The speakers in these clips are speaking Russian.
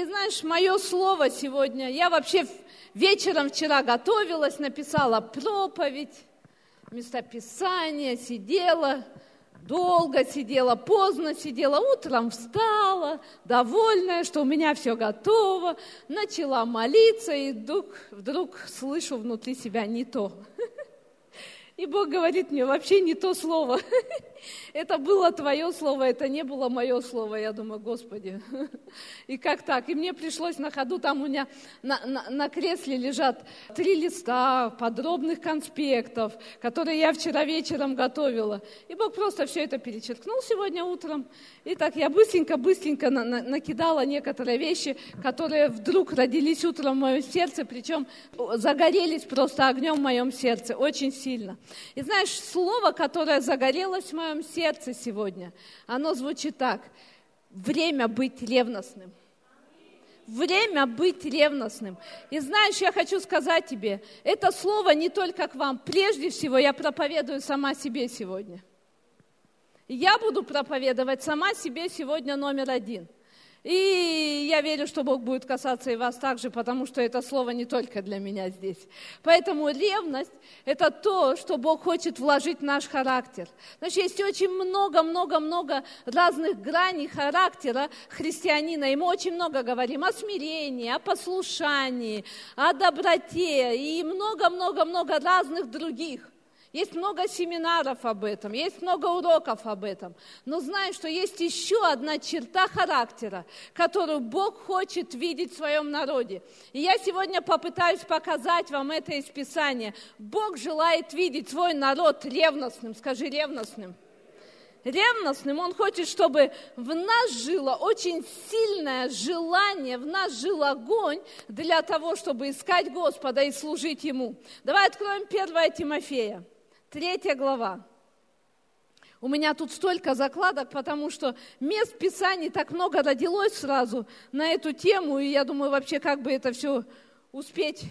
И знаешь, мое слово сегодня, я вообще вечером вчера готовилась, написала проповедь, местописание, сидела, долго сидела, поздно сидела, утром встала, довольная, что у меня все готово, начала молиться, и вдруг, вдруг слышу внутри себя не то. И Бог говорит мне, вообще не то слово. Это было твое слово, это не было мое слово. Я думаю, Господи, и как так? И мне пришлось на ходу, там у меня на, на, на кресле лежат три листа подробных конспектов, которые я вчера вечером готовила. И Бог просто все это перечеркнул сегодня утром. И так я быстренько-быстренько на, на, накидала некоторые вещи, которые вдруг родились утром в моем сердце, причем загорелись просто огнем в моем сердце, очень сильно. И знаешь, слово, которое загорелось в моем моем сердце сегодня, оно звучит так. Время быть ревностным. Время быть ревностным. И знаешь, я хочу сказать тебе, это слово не только к вам. Прежде всего, я проповедую сама себе сегодня. Я буду проповедовать сама себе сегодня номер один – и я верю, что Бог будет касаться и вас также, потому что это слово не только для меня здесь. Поэтому ревность – это то, что Бог хочет вложить в наш характер. Значит, есть очень много-много-много разных граней характера христианина. И мы очень много говорим о смирении, о послушании, о доброте и много-много-много разных других. Есть много семинаров об этом, есть много уроков об этом. Но знаю, что есть еще одна черта характера, которую Бог хочет видеть в своем народе. И я сегодня попытаюсь показать вам это из Писания. Бог желает видеть свой народ ревностным. Скажи ревностным ревностным, Он хочет, чтобы в нас жило очень сильное желание, в нас жил огонь для того, чтобы искать Господа и служить Ему. Давай откроем 1 Тимофея. Третья глава. У меня тут столько закладок, потому что мест Писаний так много родилось сразу на эту тему, и я думаю, вообще, как бы это все успеть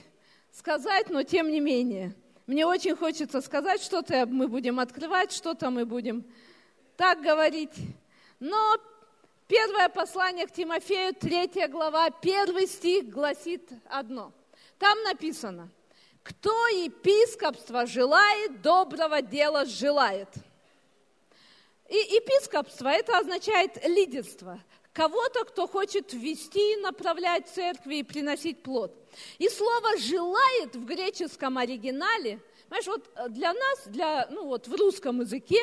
сказать, но тем не менее. Мне очень хочется сказать, что-то мы будем открывать, что-то мы будем так говорить. Но первое послание к Тимофею, третья глава, первый стих гласит одно. Там написано – кто епископство желает, доброго дела желает. И епископство это означает лидерство. Кого-то, кто хочет вести, направлять церкви и приносить плод. И слово «желает» в греческом оригинале, знаешь, вот для нас, для, ну вот в русском языке,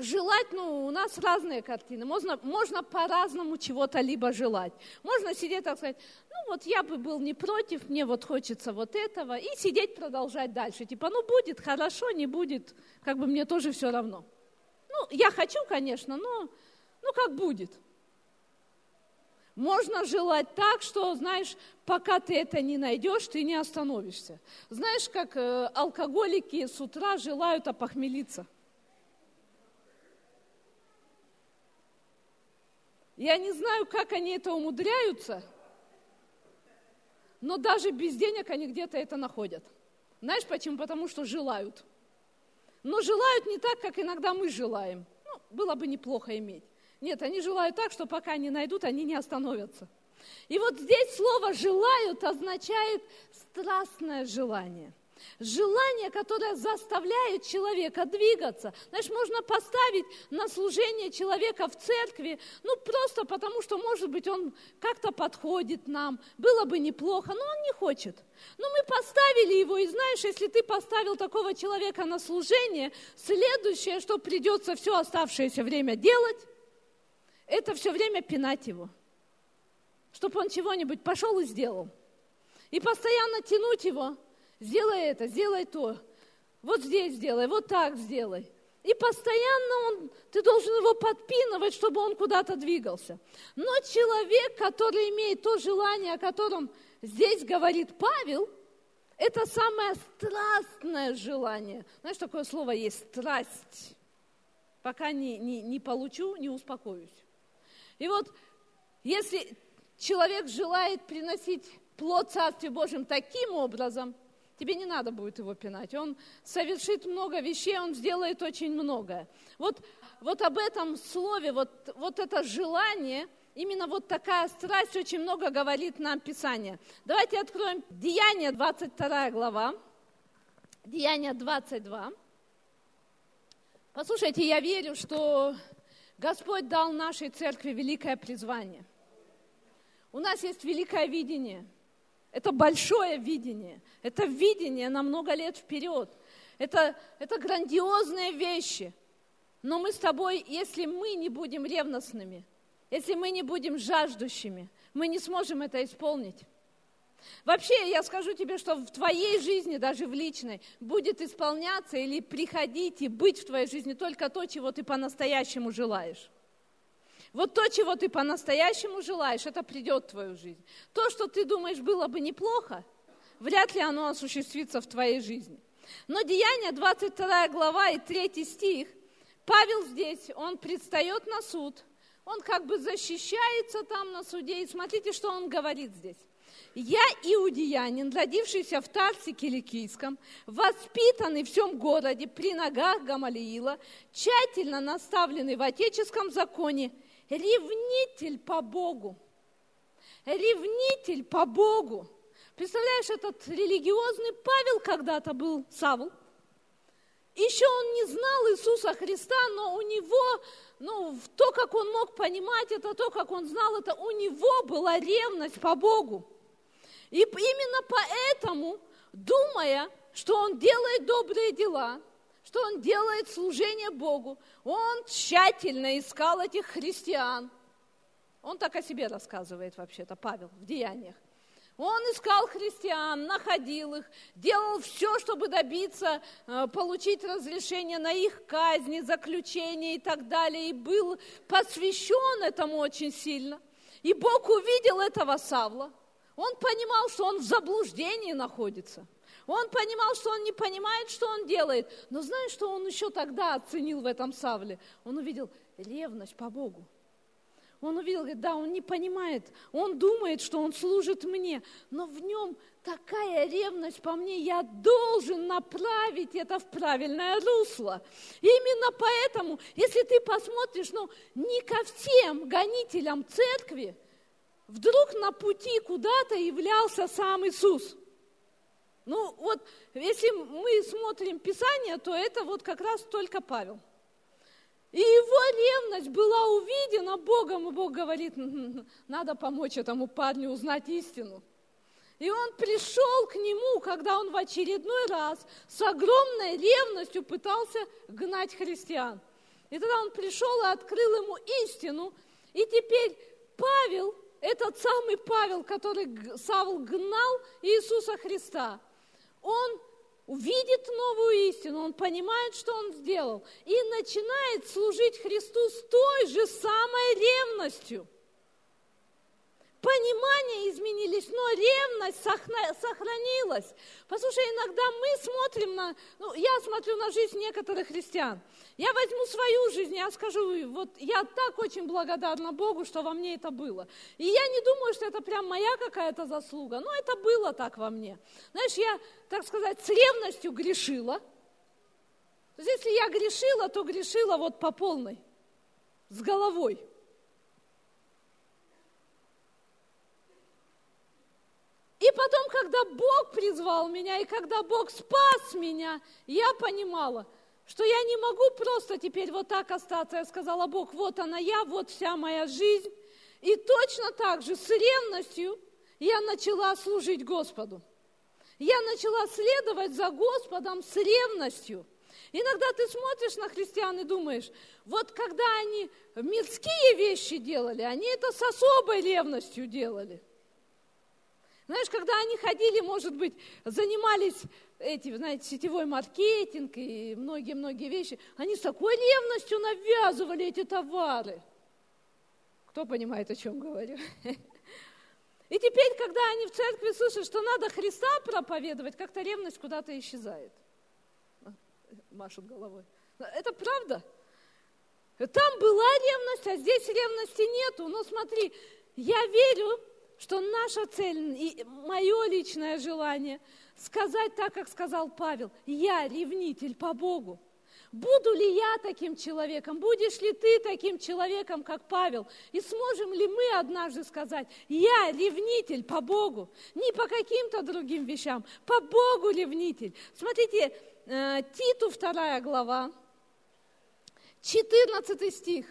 Желать, ну, у нас разные картины. Можно, можно по-разному чего-то либо желать. Можно сидеть так сказать, ну вот я бы был не против, мне вот хочется вот этого, и сидеть продолжать дальше. Типа, ну будет хорошо, не будет, как бы мне тоже все равно. Ну, я хочу, конечно, но ну как будет. Можно желать так, что, знаешь, пока ты это не найдешь, ты не остановишься. Знаешь, как э, алкоголики с утра желают опохмелиться – Я не знаю, как они это умудряются, но даже без денег они где-то это находят. Знаешь почему? Потому что желают. Но желают не так, как иногда мы желаем. Ну, было бы неплохо иметь. Нет, они желают так, что пока не найдут, они не остановятся. И вот здесь слово «желают» означает страстное желание – Желание, которое заставляет человека двигаться. Знаешь, можно поставить на служение человека в церкви, ну просто потому, что, может быть, он как-то подходит нам, было бы неплохо, но он не хочет. Но мы поставили его, и знаешь, если ты поставил такого человека на служение, следующее, что придется все оставшееся время делать, это все время пинать его, чтобы он чего-нибудь пошел и сделал. И постоянно тянуть его – сделай это, сделай то, вот здесь сделай, вот так сделай. И постоянно он, ты должен его подпинывать, чтобы он куда-то двигался. Но человек, который имеет то желание, о котором здесь говорит Павел, это самое страстное желание. Знаешь, такое слово есть страсть. Пока не, не, не получу, не успокоюсь. И вот если человек желает приносить плод Царствию Божьим таким образом – тебе не надо будет его пинать. Он совершит много вещей, он сделает очень многое. Вот, вот об этом слове, вот, вот это желание, именно вот такая страсть очень много говорит нам Писание. Давайте откроем Деяние 22 глава. Деяние 22. Послушайте, я верю, что Господь дал нашей церкви великое призвание. У нас есть великое видение. Это большое видение. Это видение на много лет вперед. Это, это грандиозные вещи. Но мы с тобой, если мы не будем ревностными, если мы не будем жаждущими, мы не сможем это исполнить. Вообще, я скажу тебе, что в твоей жизни, даже в личной, будет исполняться или приходить и быть в твоей жизни только то, чего ты по-настоящему желаешь. Вот то, чего ты по-настоящему желаешь, это придет в твою жизнь. То, что ты думаешь было бы неплохо, вряд ли оно осуществится в твоей жизни. Но Деяние, 22 глава и 3 стих, Павел здесь, он предстает на суд, он как бы защищается там на суде, и смотрите, что он говорит здесь. Я иудеянин, родившийся в Тарсе Киликийском, воспитанный в всем городе при ногах Гамалиила, тщательно наставленный в отеческом законе, ревнитель по Богу. Ревнитель по Богу. Представляешь, этот религиозный Павел когда-то был Савл. Еще он не знал Иисуса Христа, но у него, ну, то, как он мог понимать это, то, как он знал это, у него была ревность по Богу. И именно поэтому, думая, что он делает добрые дела, что он делает служение Богу, он тщательно искал этих христиан. Он так о себе рассказывает вообще-то, Павел, в Деяниях. Он искал христиан, находил их, делал все, чтобы добиться, э, получить разрешение на их казни, заключение и так далее, и был посвящен этому очень сильно. И Бог увидел этого Савла, он понимал, что он в заблуждении находится. Он понимал, что он не понимает, что он делает. Но знаешь, что он еще тогда оценил в этом Савле? Он увидел ревность по Богу. Он увидел, говорит, да, он не понимает, он думает, что он служит мне, но в нем такая ревность по мне, я должен направить это в правильное русло. Именно поэтому, если ты посмотришь, ну, не ко всем гонителям церкви, вдруг на пути куда-то являлся сам Иисус. Ну вот, если мы смотрим Писание, то это вот как раз только Павел. И его ревность была увидена Богом, и Бог говорит, надо помочь этому парню узнать истину. И он пришел к нему, когда он в очередной раз с огромной ревностью пытался гнать христиан. И тогда он пришел и открыл ему истину. И теперь Павел этот самый Павел, который Савл гнал Иисуса Христа, он увидит новую истину, он понимает, что он сделал, и начинает служить Христу с той же самой ревностью – Понимания изменились, но ревность сохранилась. Послушай, иногда мы смотрим на, ну, я смотрю на жизнь некоторых христиан. Я возьму свою жизнь, я скажу, вот я так очень благодарна Богу, что во мне это было. И я не думаю, что это прям моя какая-то заслуга, но это было так во мне. Знаешь, я, так сказать, с ревностью грешила. То есть, если я грешила, то грешила вот по полной, с головой. И потом, когда Бог призвал меня, и когда Бог спас меня, я понимала, что я не могу просто теперь вот так остаться. Я сказала, Бог, вот она я, вот вся моя жизнь. И точно так же с ревностью я начала служить Господу. Я начала следовать за Господом с ревностью. Иногда ты смотришь на христиан и думаешь, вот когда они мирские вещи делали, они это с особой ревностью делали – знаешь, когда они ходили, может быть, занимались эти, знаете, сетевой маркетинг и многие-многие вещи, они с такой ревностью навязывали эти товары. Кто понимает, о чем говорю? И теперь, когда они в церкви слышат, что надо Христа проповедовать, как-то ревность куда-то исчезает. Машут головой. Это правда? Там была ревность, а здесь ревности нету. Но смотри, я верю, что наша цель и мое личное желание сказать так, как сказал Павел, я ревнитель по Богу. Буду ли я таким человеком? Будешь ли ты таким человеком, как Павел? И сможем ли мы однажды сказать, я ревнитель по Богу, не по каким-то другим вещам, по Богу ревнитель. Смотрите, э, Титу вторая глава, 14 стих.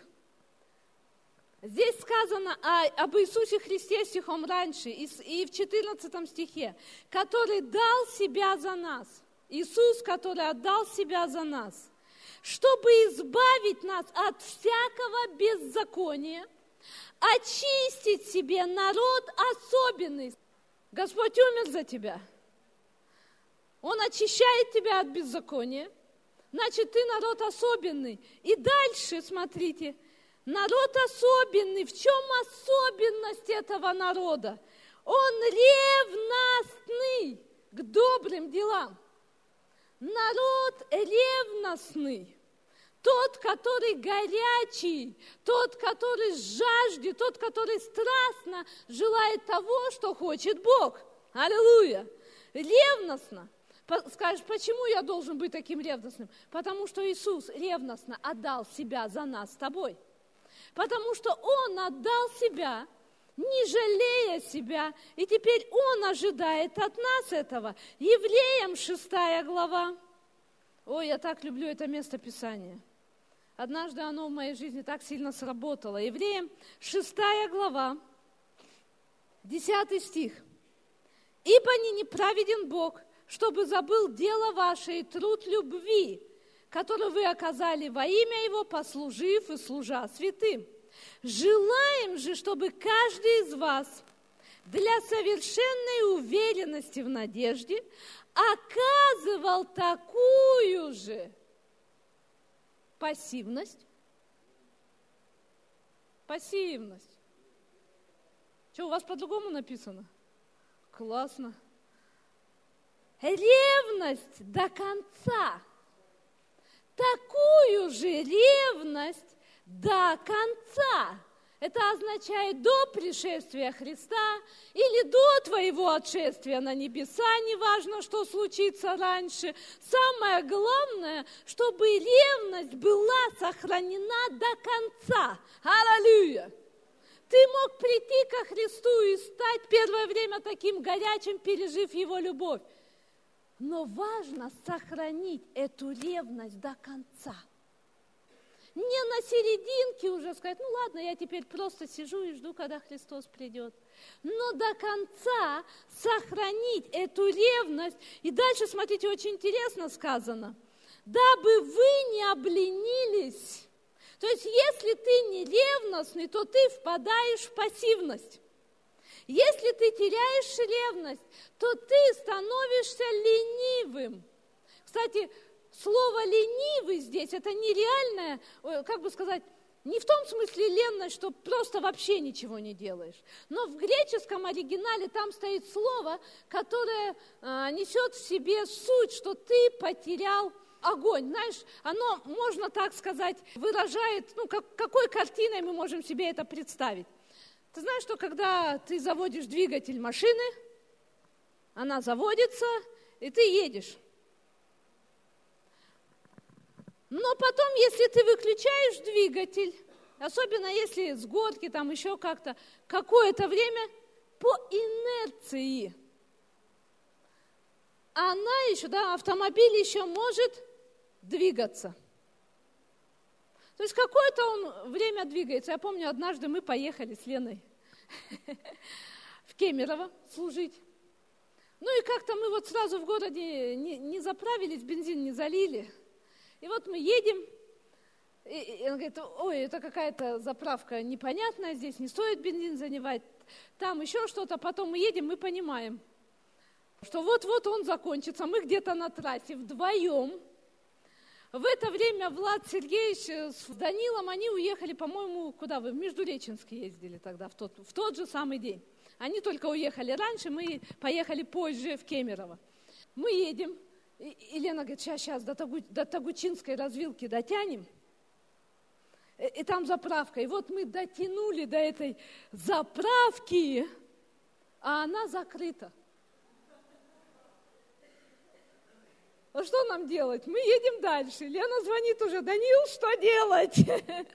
Здесь сказано о, об Иисусе Христе стихом раньше, и, и в 14 стихе, который дал себя за нас. Иисус, который отдал себя за нас, чтобы избавить нас от всякого беззакония, очистить себе народ особенный. Господь умер за тебя. Он очищает тебя от беззакония. Значит, ты народ особенный. И дальше, смотрите, народ особенный. В чем особенность этого народа? Он ревностный к добрым делам. Народ ревностный. Тот, который горячий, тот, который жаждет, тот, который страстно желает того, что хочет Бог. Аллилуйя! Ревностно. Скажешь, почему я должен быть таким ревностным? Потому что Иисус ревностно отдал себя за нас с тобой. Потому что Он отдал себя, не жалея себя, и теперь Он ожидает от нас этого. Евреям 6 глава. Ой, я так люблю это место Писания. Однажды оно в моей жизни так сильно сработало. Евреям 6 глава, 10 стих. «Ибо не неправеден Бог, чтобы забыл дело ваше и труд любви, который вы оказали во имя Его, послужив и служа святым. Желаем же, чтобы каждый из вас для совершенной уверенности в надежде оказывал такую же пассивность. Пассивность. Что, у вас по-другому написано? Классно ревность до конца. Такую же ревность до конца. Это означает до пришествия Христа или до твоего отшествия на небеса, неважно, что случится раньше. Самое главное, чтобы ревность была сохранена до конца. Аллилуйя! Ты мог прийти ко Христу и стать первое время таким горячим, пережив Его любовь. Но важно сохранить эту ревность до конца. Не на серединке уже сказать, ну ладно, я теперь просто сижу и жду, когда Христос придет. Но до конца сохранить эту ревность. И дальше, смотрите, очень интересно сказано. Дабы вы не обленились. То есть, если ты не ревностный, то ты впадаешь в пассивность. Если ты теряешь ревность, то ты становишься ленивым. Кстати, слово ленивый здесь, это нереальное, как бы сказать, не в том смысле ленность, что просто вообще ничего не делаешь. Но в греческом оригинале там стоит слово, которое э, несет в себе суть, что ты потерял огонь. Знаешь, оно, можно так сказать, выражает, ну, как, какой картиной мы можем себе это представить. Ты знаешь, что когда ты заводишь двигатель машины, она заводится, и ты едешь. Но потом, если ты выключаешь двигатель, особенно если с горки, там еще как-то, какое-то время по инерции, она еще, да, автомобиль еще может двигаться. То есть какое-то он время двигается. Я помню, однажды мы поехали с Леной в Кемерово служить. Ну и как-то мы вот сразу в городе не, не заправились, бензин не залили. И вот мы едем, и, и он говорит, ой, это какая-то заправка непонятная, здесь не стоит бензин занимать, там еще что-то. Потом мы едем, мы понимаем, что вот-вот он закончится, мы где-то на трассе вдвоем, в это время Влад Сергеевич с Данилом, они уехали, по-моему, куда вы? В Междуреченск ездили тогда, в тот, в тот же самый день. Они только уехали раньше, мы поехали позже в Кемерово. Мы едем, и, Лена говорит, сейчас, сейчас, до, Тагу, до Тагучинской развилки дотянем, и, и там заправка. И вот мы дотянули до этой заправки, а она закрыта. А что нам делать? Мы едем дальше. Лена звонит уже, Данил, что делать?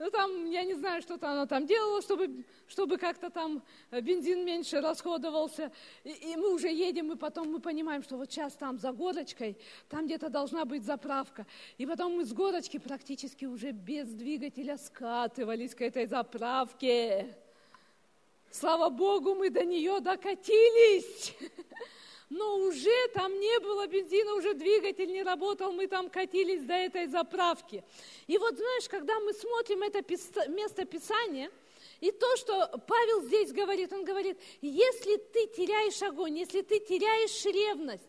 Ну, там, я не знаю, что-то она там делала, чтобы, чтобы как-то там бензин меньше расходовался. И, и мы уже едем, и потом мы понимаем, что вот сейчас там за горочкой, там где-то должна быть заправка. И потом мы с горочки практически уже без двигателя скатывались к этой заправке. Слава Богу, мы до нее докатились. но уже там не было бензина, уже двигатель не работал, мы там катились до этой заправки. И вот знаешь, когда мы смотрим это место Писания, и то, что Павел здесь говорит, он говорит, если ты теряешь огонь, если ты теряешь ревность,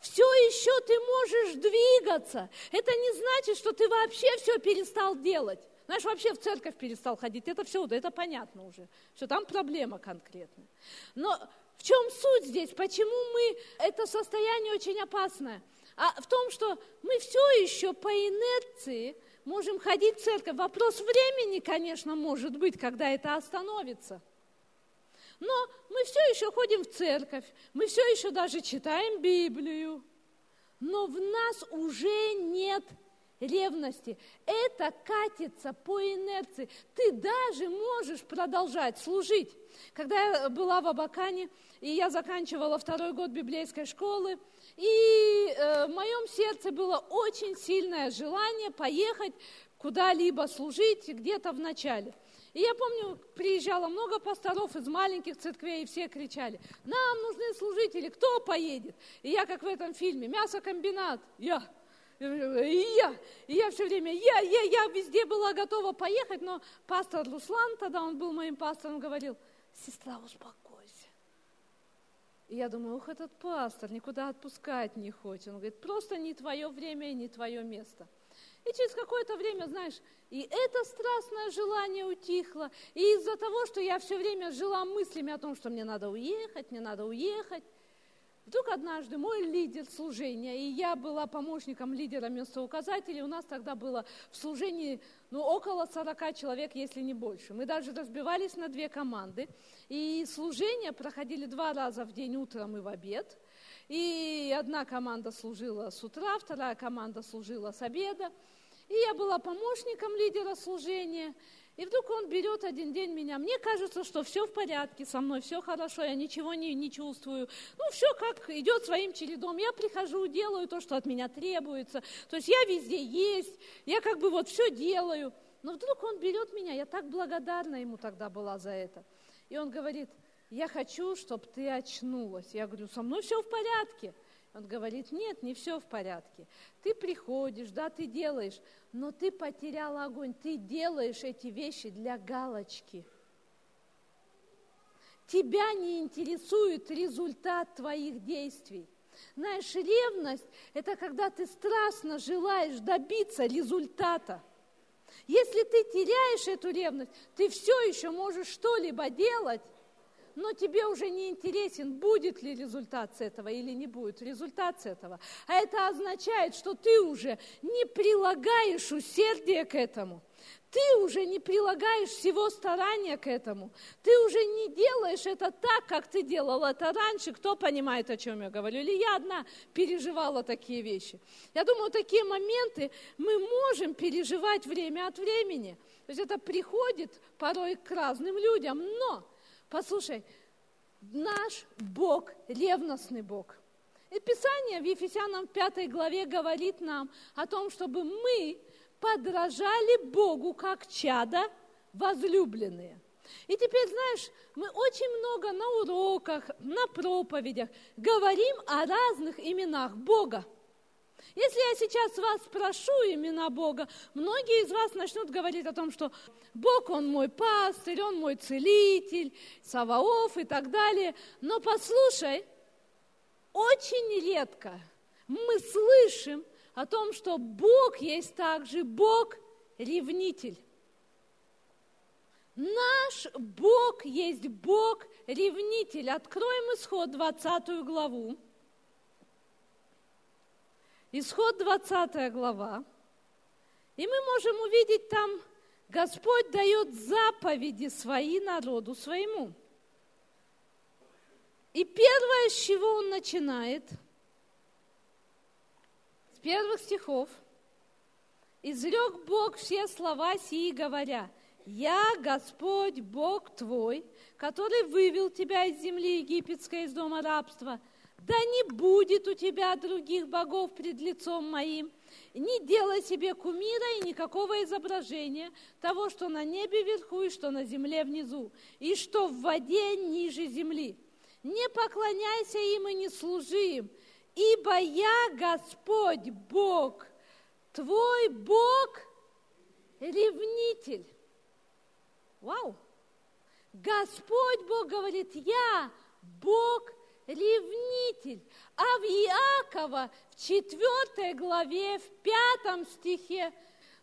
все еще ты можешь двигаться. Это не значит, что ты вообще все перестал делать. Знаешь, вообще в церковь перестал ходить. Это все, это понятно уже, что там проблема конкретная. Но в чем суть здесь? Почему мы, это состояние очень опасное? А в том, что мы все еще по инерции можем ходить в церковь. Вопрос времени, конечно, может быть, когда это остановится. Но мы все еще ходим в церковь, мы все еще даже читаем Библию, но в нас уже нет ревности. Это катится по инерции. Ты даже можешь продолжать служить. Когда я была в Абакане, и я заканчивала второй год библейской школы, и э, в моем сердце было очень сильное желание поехать куда-либо служить где-то в начале. И я помню, приезжало много пасторов из маленьких церквей, и все кричали, нам нужны служители, кто поедет? И я, как в этом фильме, мясокомбинат, я, и я, и я все время, я, я, я везде была готова поехать, но пастор Руслан, тогда он был моим пастором, говорил, сестра, успокойся. И я думаю, ух, этот пастор никуда отпускать не хочет. Он говорит, просто не твое время и не твое место. И через какое-то время, знаешь, и это страстное желание утихло. И из-за того, что я все время жила мыслями о том, что мне надо уехать, мне надо уехать, Вдруг однажды мой лидер служения, и я была помощником лидера местоуказателей, у нас тогда было в служении ну, около 40 человек, если не больше. Мы даже разбивались на две команды, и служения проходили два раза в день, утром и в обед. И одна команда служила с утра, вторая команда служила с обеда. И я была помощником лидера служения. И вдруг он берет один день меня. Мне кажется, что все в порядке со мной, все хорошо, я ничего не, не чувствую. Ну, все как идет своим чередом. Я прихожу, делаю то, что от меня требуется. То есть я везде есть, я как бы вот все делаю. Но вдруг он берет меня, я так благодарна ему тогда была за это. И он говорит, я хочу, чтобы ты очнулась. Я говорю, со мной все в порядке. Он говорит, нет, не все в порядке. Ты приходишь, да, ты делаешь, но ты потерял огонь, ты делаешь эти вещи для галочки. Тебя не интересует результат твоих действий. Знаешь, ревность – это когда ты страстно желаешь добиться результата. Если ты теряешь эту ревность, ты все еще можешь что-либо делать, но тебе уже не интересен, будет ли результат с этого или не будет результат с этого. А это означает, что ты уже не прилагаешь усердия к этому. Ты уже не прилагаешь всего старания к этому. Ты уже не делаешь это так, как ты делал это раньше. Кто понимает, о чем я говорю? Или я одна переживала такие вещи. Я думаю, такие моменты мы можем переживать время от времени. То есть это приходит порой к разным людям, но Послушай, наш Бог ревностный Бог. И Писание в Ефесянам 5 главе говорит нам о том, чтобы мы подражали Богу как чада возлюбленные. И теперь, знаешь, мы очень много на уроках, на проповедях говорим о разных именах Бога. Если я сейчас вас спрошу имена Бога, многие из вас начнут говорить о том, что Бог, Он мой пастырь, Он мой целитель, Саваоф и так далее. Но послушай, очень редко мы слышим о том, что Бог есть также Бог-ревнитель. Наш Бог есть Бог-ревнитель. Откроем исход 20 главу. Исход 20 глава. И мы можем увидеть там, Господь дает заповеди свои народу своему. И первое, с чего он начинает, первых стихов. «Изрек Бог все слова сии, говоря, «Я Господь, Бог твой, который вывел тебя из земли египетской, из дома рабства. Да не будет у тебя других богов пред лицом моим, не делай себе кумира и никакого изображения того, что на небе вверху и что на земле внизу, и что в воде ниже земли. Не поклоняйся им и не служи им, ибо я Господь Бог, твой Бог ревнитель. Вау! Господь Бог говорит, я Бог ревнитель. А в Иакова в 4 главе, в 5 стихе,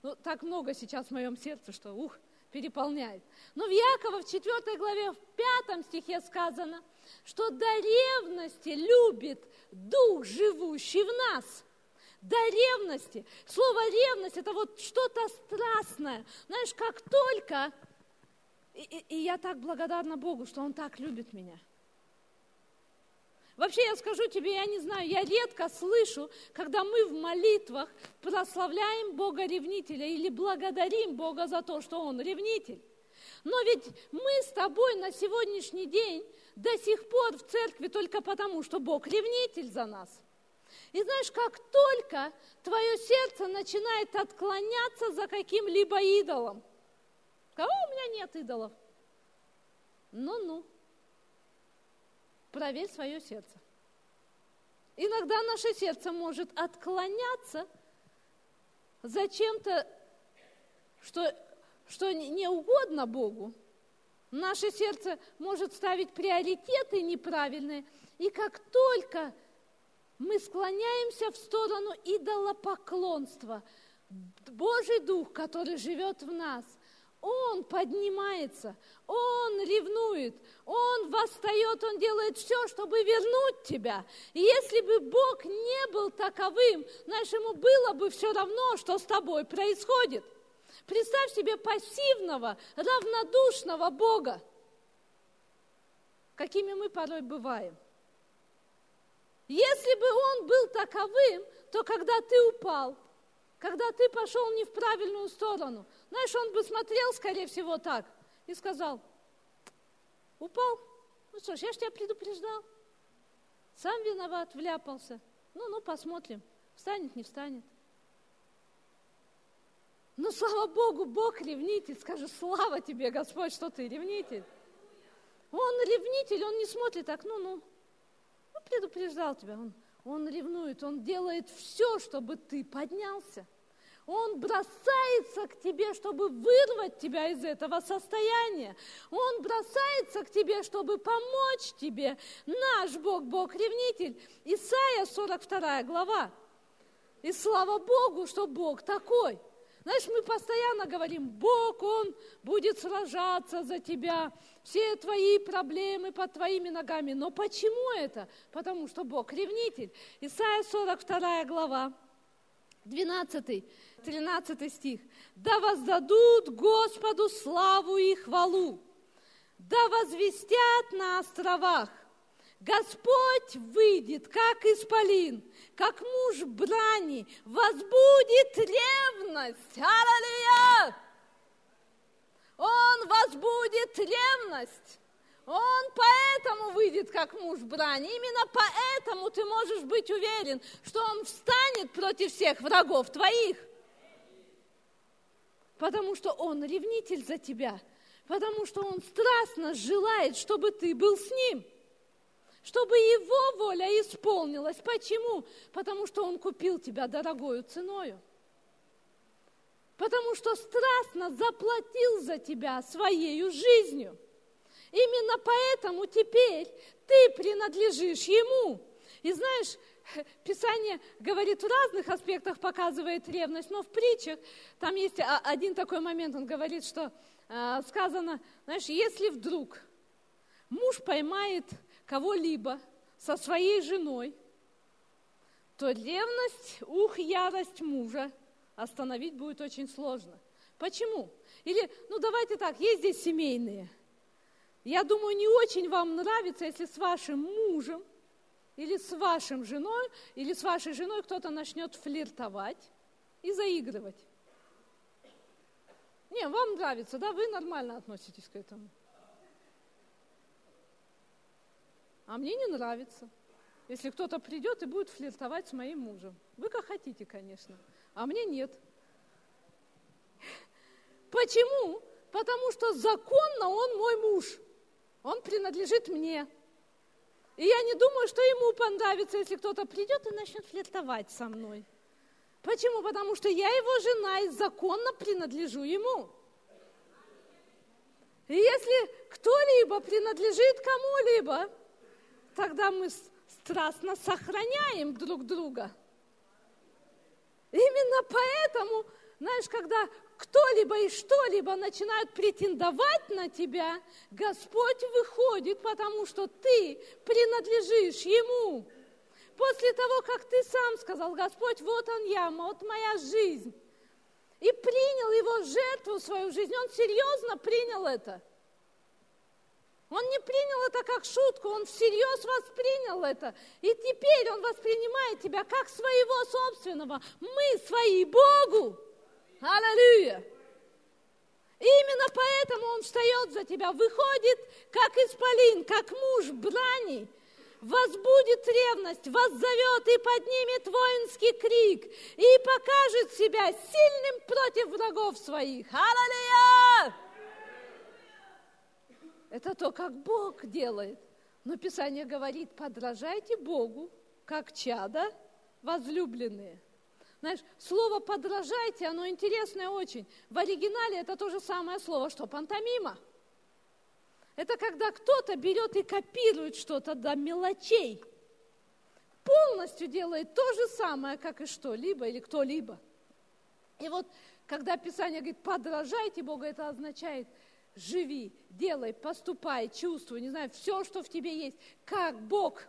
ну, так много сейчас в моем сердце, что ух, переполняет. Но в Иакова в 4 главе, в 5 стихе сказано, что до ревности любит Дух, живущий в нас. До ревности. Слово ревность – это вот что-то страстное. Знаешь, как только... И, и, и я так благодарна Богу, что Он так любит меня – Вообще, я скажу тебе, я не знаю, я редко слышу, когда мы в молитвах прославляем Бога ревнителя или благодарим Бога за то, что Он ревнитель. Но ведь мы с тобой на сегодняшний день до сих пор в церкви только потому, что Бог ревнитель за нас. И знаешь, как только твое сердце начинает отклоняться за каким-либо идолом, кого у меня нет идолов? Ну-ну, проверь свое сердце. Иногда наше сердце может отклоняться за чем-то, что, что не угодно Богу. Наше сердце может ставить приоритеты неправильные. И как только мы склоняемся в сторону идолопоклонства, Божий Дух, который живет в нас – он поднимается, Он ревнует, Он восстает, Он делает все, чтобы вернуть тебя. И если бы Бог не был таковым, знаешь, ему было бы все равно, что с тобой происходит. Представь себе пассивного, равнодушного Бога, какими мы порой бываем. Если бы Он был таковым, то когда ты упал, когда ты пошел не в правильную сторону. Знаешь, он бы смотрел, скорее всего, так и сказал, упал, ну что ж, я ж тебя предупреждал. Сам виноват, вляпался. Ну, ну, посмотрим, встанет, не встанет. Но слава Богу, Бог ревнитель. Скажи, слава тебе, Господь, что ты ревнитель. Он ревнитель, он не смотрит так, ну, ну, ну предупреждал тебя. Он, он ревнует, Он делает все, чтобы ты поднялся. Он бросается к тебе, чтобы вырвать тебя из этого состояния. Он бросается к тебе, чтобы помочь тебе. Наш Бог, Бог-ревнитель. Исайя 42 глава. И слава Богу, что Бог такой – знаешь, мы постоянно говорим, Бог, Он будет сражаться за тебя, все твои проблемы под твоими ногами. Но почему это? Потому что Бог ревнитель. Исайя 42 глава, 12, 13 стих. «Да воздадут Господу славу и хвалу, да возвестят на островах, Господь выйдет, как исполин, как муж брани, возбудит ревность. Аллилуйя! Он возбудит ревность. Он поэтому выйдет, как муж брани. Именно поэтому ты можешь быть уверен, что он встанет против всех врагов твоих. Потому что он ревнитель за тебя. Потому что он страстно желает, чтобы ты был с ним чтобы Его воля исполнилась. Почему? Потому что Он купил тебя дорогою ценою. Потому что страстно заплатил за тебя своей жизнью. Именно поэтому теперь ты принадлежишь Ему. И знаешь, Писание говорит в разных аспектах, показывает ревность, но в притчах там есть один такой момент, он говорит, что э, сказано, знаешь, если вдруг муж поймает кого-либо со своей женой, то ревность, ух, ярость мужа остановить будет очень сложно. Почему? Или, ну давайте так, есть здесь семейные. Я думаю, не очень вам нравится, если с вашим мужем или с вашим женой, или с вашей женой кто-то начнет флиртовать и заигрывать. Не, вам нравится, да, вы нормально относитесь к этому. А мне не нравится, если кто-то придет и будет флиртовать с моим мужем. Вы как хотите, конечно, а мне нет. Почему? Потому что законно он мой муж. Он принадлежит мне. И я не думаю, что ему понравится, если кто-то придет и начнет флиртовать со мной. Почему? Потому что я его жена и законно принадлежу ему. И если кто-либо принадлежит кому-либо, тогда мы страстно сохраняем друг друга. Именно поэтому, знаешь, когда кто-либо и что-либо начинают претендовать на тебя, Господь выходит, потому что ты принадлежишь Ему. После того, как ты сам сказал, Господь, вот он я, вот моя жизнь, и принял его жертву, свою жизнь, он серьезно принял это. Он не принял это как шутку, он всерьез воспринял это. И теперь он воспринимает тебя как своего собственного. Мы свои Богу. Аллилуйя! Именно поэтому он встает за тебя, выходит, как исполин, как муж брани, возбудит ревность, воззовет и поднимет воинский крик, и покажет себя сильным против врагов своих. Аллилуйя! Это то, как Бог делает. Но Писание говорит, подражайте Богу, как чада возлюбленные – знаешь, слово «подражайте», оно интересное очень. В оригинале это то же самое слово, что пантомима. Это когда кто-то берет и копирует что-то до мелочей. Полностью делает то же самое, как и что-либо или кто-либо. И вот, когда Писание говорит «подражайте Богу», это означает живи, делай, поступай, чувствуй, не знаю, все, что в тебе есть, как Бог.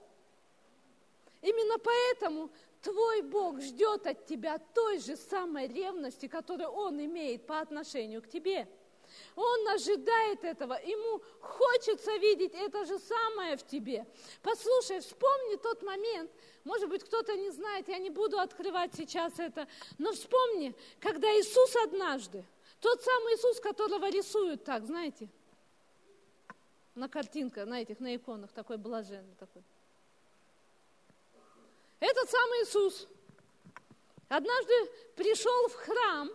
Именно поэтому твой Бог ждет от тебя той же самой ревности, которую Он имеет по отношению к тебе. Он ожидает этого, ему хочется видеть это же самое в тебе. Послушай, вспомни тот момент, может быть, кто-то не знает, я не буду открывать сейчас это, но вспомни, когда Иисус однажды, тот самый Иисус, которого рисуют так, знаете, на картинках, на этих, на иконах, такой блаженный такой. Этот самый Иисус однажды пришел в храм,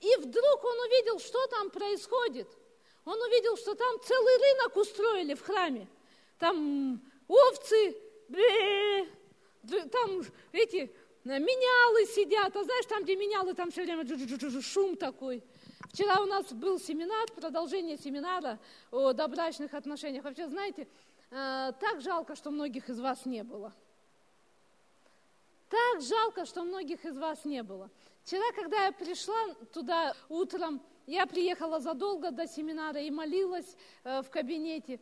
и вдруг он увидел, что там происходит. Он увидел, что там целый рынок устроили в храме. Там овцы, там эти менялы сидят, а знаешь, там, где менялы, там все время шум такой. Вчера у нас был семинар, продолжение семинара о добрачных отношениях. Вообще, знаете, э, так жалко, что многих из вас не было. Так жалко, что многих из вас не было. Вчера, когда я пришла туда утром, я приехала задолго до семинара и молилась э, в кабинете.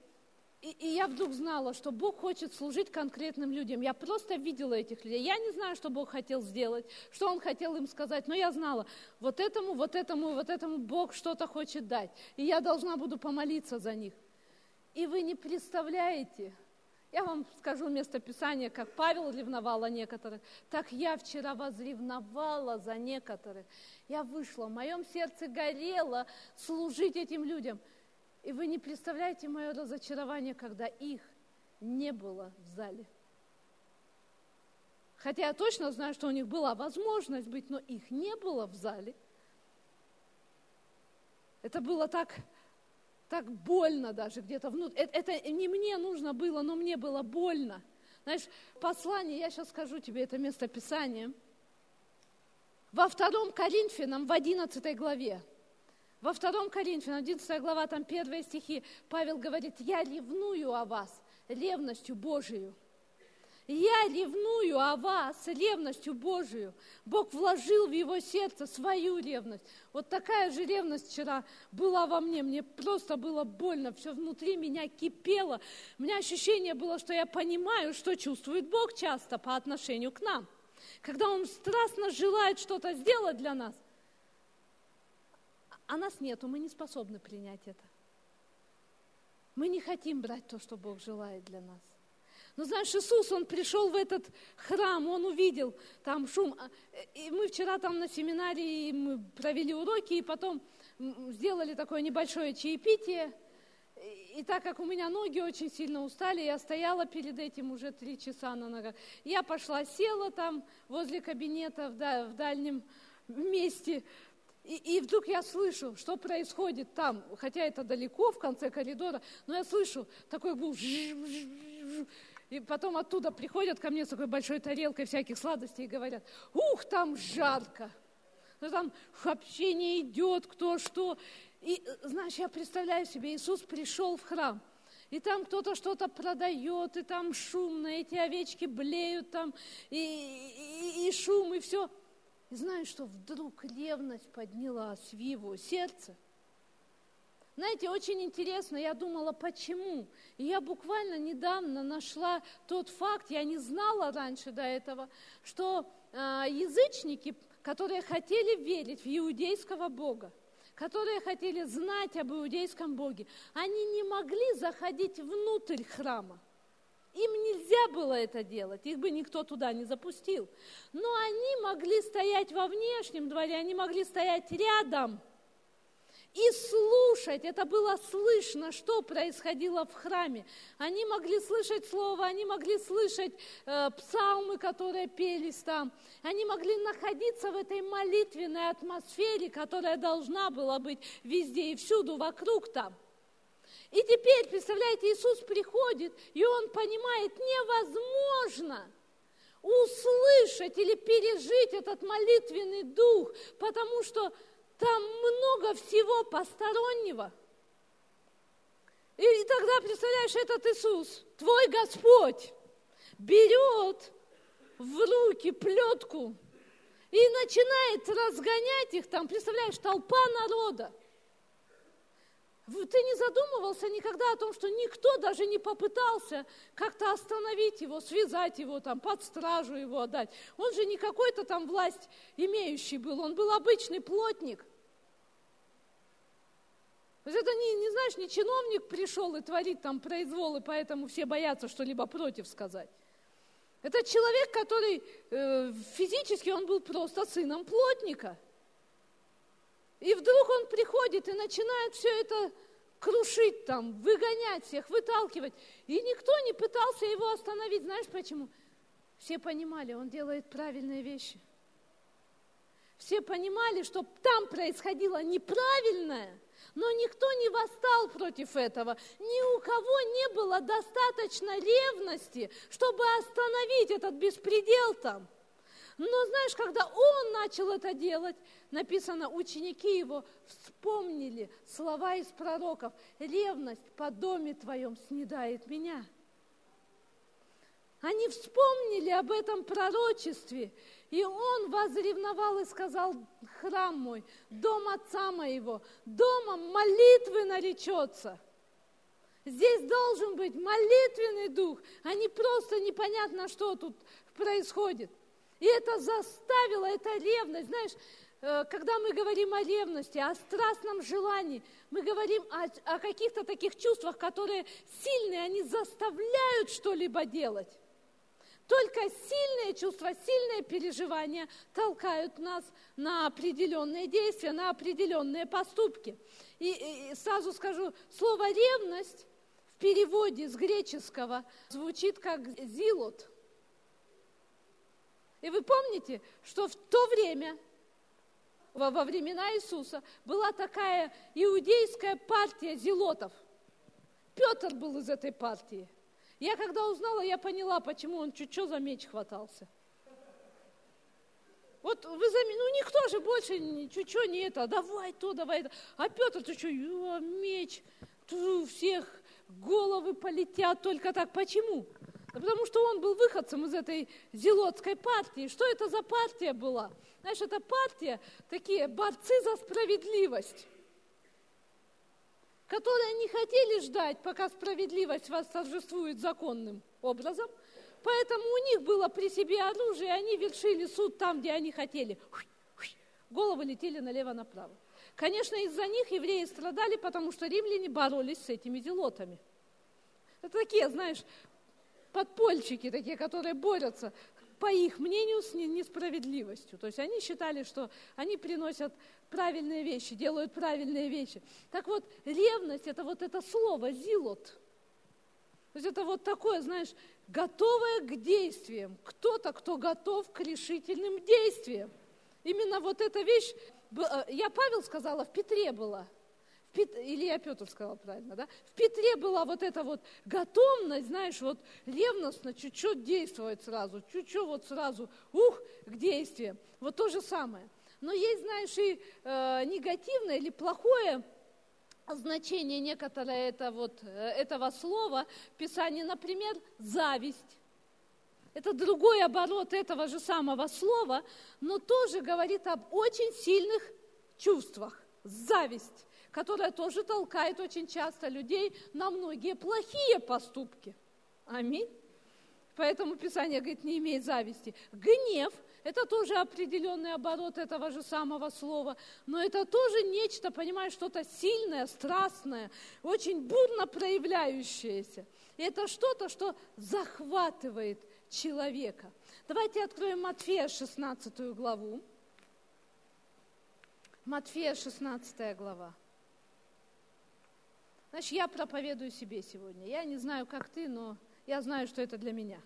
И, и я вдруг знала, что Бог хочет служить конкретным людям. Я просто видела этих людей. Я не знаю, что Бог хотел сделать, что Он хотел им сказать, но я знала, вот этому, вот этому, вот этому Бог что-то хочет дать. И я должна буду помолиться за них. И вы не представляете, я вам скажу место Писания, как Павел ревновал о некоторых, так я вчера возревновала за некоторых. Я вышла, в моем сердце горело служить этим людям. И вы не представляете мое разочарование, когда их не было в зале. Хотя я точно знаю, что у них была возможность быть, но их не было в зале. Это было так так больно даже где-то внутри. Это, это не мне нужно было, но мне было больно. Знаешь, послание, я сейчас скажу тебе это место Писания. Во втором Коринфянам, в одиннадцатой главе, во втором Коринфянам, 11 глава, там первые стихи, Павел говорит, я ревную о вас ревностью Божию. Я ревную о вас ревностью Божию. Бог вложил в его сердце свою ревность. Вот такая же ревность вчера была во мне. Мне просто было больно, все внутри меня кипело. У меня ощущение было, что я понимаю, что чувствует Бог часто по отношению к нам. Когда Он страстно желает что-то сделать для нас, а нас нету, мы не способны принять это. Мы не хотим брать то, что Бог желает для нас. Но знаешь, Иисус, Он пришел в этот храм, Он увидел там шум. А, и мы вчера там на семинаре мы провели уроки, и потом сделали такое небольшое чаепитие. И так как у меня ноги очень сильно устали, я стояла перед этим уже три часа на ногах. Я пошла, села там возле кабинета в дальнем месте. И, и вдруг я слышу, что происходит там, хотя это далеко, в конце коридора, но я слышу такой гул. И потом оттуда приходят ко мне с такой большой тарелкой всяких сладостей и говорят, ух, там жарко. Ну, там вообще не идет кто что. И, знаешь, я представляю себе, Иисус пришел в храм, и там кто-то что-то продает, и там шумно, эти овечки блеют там, и, и, и шум, и все. И знаешь, что вдруг ревность поднялась в его сердце. Знаете, очень интересно, я думала, почему. И я буквально недавно нашла тот факт, я не знала раньше до этого, что э, язычники, которые хотели верить в иудейского Бога, которые хотели знать об иудейском Боге, они не могли заходить внутрь храма. Им нельзя было это делать, их бы никто туда не запустил. Но они могли стоять во внешнем дворе, они могли стоять рядом – и слушать. Это было слышно, что происходило в храме. Они могли слышать слово, они могли слышать э, псалмы, которые пелись там. Они могли находиться в этой молитвенной атмосфере, которая должна была быть везде и всюду вокруг там. И теперь, представляете, Иисус приходит, и Он понимает, невозможно услышать или пережить этот молитвенный дух, потому что там много всего постороннего. И, тогда, представляешь, этот Иисус, твой Господь, берет в руки плетку и начинает разгонять их там, представляешь, толпа народа. Ты не задумывался никогда о том, что никто даже не попытался как-то остановить его, связать его, там, под стражу его отдать. Он же не какой-то там власть имеющий был, он был обычный плотник. То есть это не, не знаешь, не чиновник пришел и творит там произволы, поэтому все боятся что-либо против сказать. Это человек, который э, физически, он был просто сыном плотника. И вдруг он приходит и начинает все это крушить там, выгонять всех, выталкивать. И никто не пытался его остановить. Знаешь почему? Все понимали, он делает правильные вещи. Все понимали, что там происходило неправильное – но никто не восстал против этого. Ни у кого не было достаточно ревности, чтобы остановить этот беспредел там. Но знаешь, когда он начал это делать, написано, ученики его вспомнили слова из пророков. Ревность по доме твоем снедает меня. Они вспомнили об этом пророчестве, и он возревновал и сказал, храм мой, дом отца моего, домом молитвы наречется. Здесь должен быть молитвенный дух, а не просто непонятно, что тут происходит. И это заставило, это ревность. Знаешь, э, когда мы говорим о ревности, о страстном желании, мы говорим о, о каких-то таких чувствах, которые сильные, они заставляют что-либо делать. Только сильные чувства, сильные переживания толкают нас на определенные действия, на определенные поступки. И, и сразу скажу, слово ревность в переводе с греческого звучит как зилот. И вы помните, что в то время, во, во времена Иисуса, была такая иудейская партия зилотов. Петр был из этой партии – я когда узнала, я поняла, почему он чуть-чуть за меч хватался. Вот вы заметили, ну никто же больше чуть-чуть не это, давай то, давай это. А Петр, ты что, меч, у всех головы полетят только так. Почему? Да потому что он был выходцем из этой зелотской партии. Что это за партия была? Знаешь, это партия, такие борцы за справедливость которые не хотели ждать, пока справедливость восторжествует законным образом. Поэтому у них было при себе оружие, и они вершили суд там, где они хотели. Головы летели налево-направо. Конечно, из-за них евреи страдали, потому что римляне боролись с этими зелотами. Это такие, знаешь, подпольщики такие, которые борются по их мнению, с несправедливостью. То есть они считали, что они приносят правильные вещи, делают правильные вещи. Так вот, ревность – это вот это слово «зилот». То есть это вот такое, знаешь, готовое к действиям. Кто-то, кто готов к решительным действиям. Именно вот эта вещь, э, я Павел сказала, в Петре была – или я Петр сказал правильно, да? В Петре была вот эта вот готовность, знаешь, вот ревностно чуть-чуть действовать сразу, чуть-чуть вот сразу, ух, к действиям. Вот то же самое. Но есть, знаешь, и э, негативное или плохое значение некоторое это вот, э, этого слова в Писании, например, зависть. Это другой оборот этого же самого слова, но тоже говорит об очень сильных чувствах. Зависть которая тоже толкает очень часто людей на многие плохие поступки. Аминь. Поэтому Писание говорит, не имей зависти. Гнев – это тоже определенный оборот этого же самого слова, но это тоже нечто, понимаешь, что-то сильное, страстное, очень бурно проявляющееся. И это что-то, что захватывает человека. Давайте откроем Матфея 16 главу. Матфея 16 глава. Значит, я проповедую себе сегодня. Я не знаю, как ты, но я знаю, что это для меня.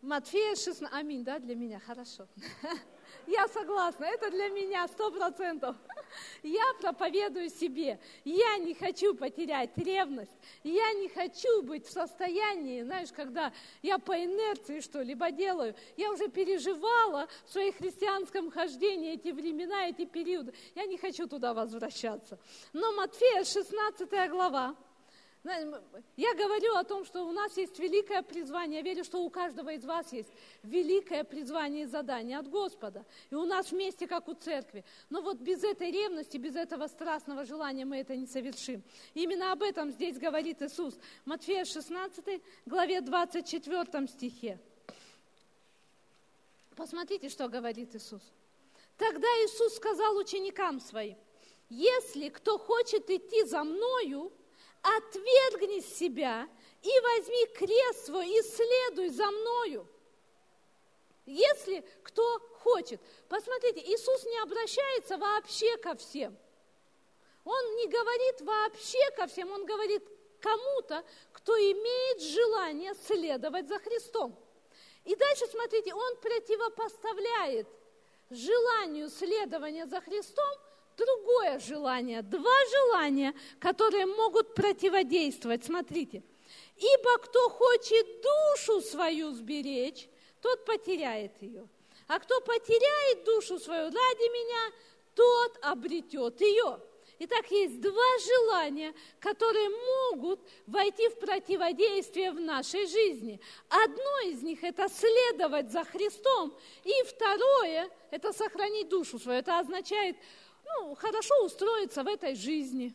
Матфея 16, аминь, да, для меня, хорошо. Я согласна, это для меня сто процентов. Я проповедую себе. Я не хочу потерять ревность. Я не хочу быть в состоянии, знаешь, когда я по инерции что-либо делаю. Я уже переживала в своем христианском хождении эти времена, эти периоды. Я не хочу туда возвращаться. Но Матфея 16 глава, я говорю о том, что у нас есть великое призвание. Я верю, что у каждого из вас есть великое призвание и задание от Господа. И у нас вместе, как у церкви. Но вот без этой ревности, без этого страстного желания мы это не совершим. именно об этом здесь говорит Иисус. Матфея 16, главе 24 стихе. Посмотрите, что говорит Иисус. Тогда Иисус сказал ученикам своим, если кто хочет идти за Мною, отвергни себя и возьми крест свой и следуй за мною. Если кто хочет. Посмотрите, Иисус не обращается вообще ко всем. Он не говорит вообще ко всем, он говорит кому-то, кто имеет желание следовать за Христом. И дальше, смотрите, он противопоставляет желанию следования за Христом другое желание, два желания, которые могут противодействовать. Смотрите. Ибо кто хочет душу свою сберечь, тот потеряет ее. А кто потеряет душу свою ради меня, тот обретет ее. Итак, есть два желания, которые могут войти в противодействие в нашей жизни. Одно из них – это следовать за Христом, и второе – это сохранить душу свою. Это означает ну, хорошо устроиться в этой жизни.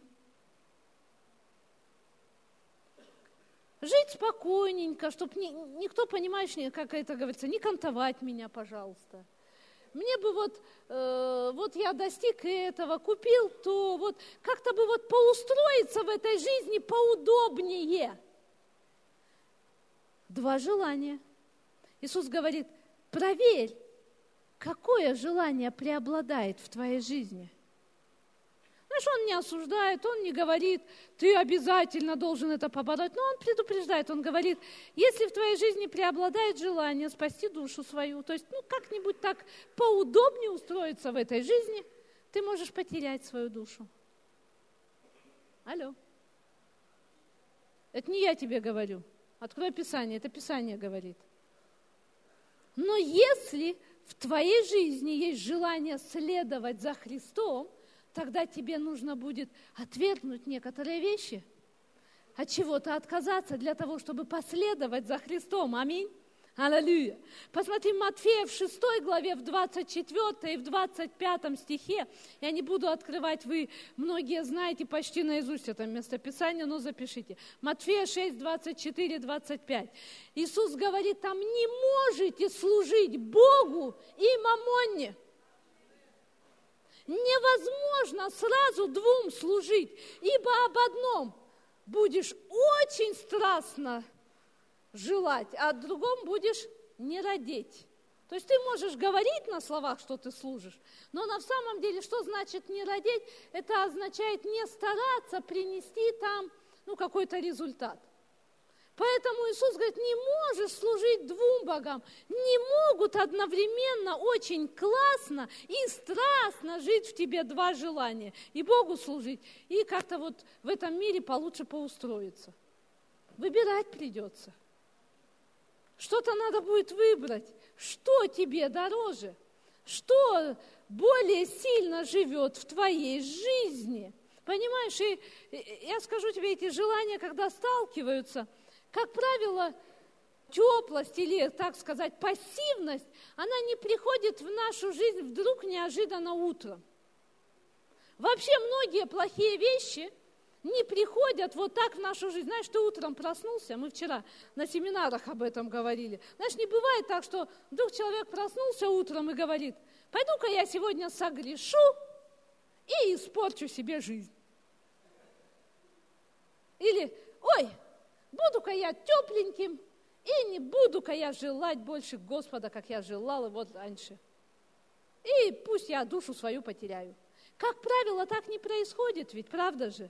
Жить спокойненько, чтобы ни, никто, понимаешь, как это говорится, не кантовать меня, пожалуйста. Мне бы вот, э, вот я достиг этого, купил, то вот как-то бы вот поустроиться в этой жизни поудобнее. Два желания. Иисус говорит, проверь, какое желание преобладает в твоей жизни – Знаешь, он не осуждает, он не говорит, ты обязательно должен это побороть, но он предупреждает, он говорит, если в твоей жизни преобладает желание спасти душу свою, то есть, ну, как-нибудь так поудобнее устроиться в этой жизни, ты можешь потерять свою душу. Алло. Это не я тебе говорю. Открой Писание, это Писание говорит. Но если в твоей жизни есть желание следовать за Христом, тогда тебе нужно будет отвергнуть некоторые вещи, от чего-то отказаться для того, чтобы последовать за Христом. Аминь. Аллилуйя. Посмотри, Матфея в 6 главе, в 24 и в 25 стихе. Я не буду открывать, вы многие знаете почти наизусть это местописание, но запишите. Матфея 6, 24, 25. Иисус говорит там, не можете служить Богу и мамонне. Невозможно сразу двум служить, ибо об одном будешь очень страстно желать, а о другом будешь не родить. То есть ты можешь говорить на словах, что ты служишь, но на самом деле, что значит не родить? Это означает не стараться принести там ну, какой-то результат. Поэтому Иисус говорит, не можешь служить двум богам. Не могут одновременно очень классно и страстно жить в тебе два желания. И Богу служить, и как-то вот в этом мире получше поустроиться. Выбирать придется. Что-то надо будет выбрать. Что тебе дороже? Что более сильно живет в твоей жизни? Понимаешь, и я скажу тебе, эти желания, когда сталкиваются – как правило, теплость или, так сказать, пассивность, она не приходит в нашу жизнь вдруг неожиданно утром. Вообще многие плохие вещи не приходят вот так в нашу жизнь. Знаешь, ты утром проснулся, мы вчера на семинарах об этом говорили. Знаешь, не бывает так, что вдруг человек проснулся утром и говорит, пойду-ка я сегодня согрешу и испорчу себе жизнь. Или, ой, буду-ка я тепленьким, и не буду-ка я желать больше Господа, как я желал его раньше. И пусть я душу свою потеряю. Как правило, так не происходит, ведь правда же?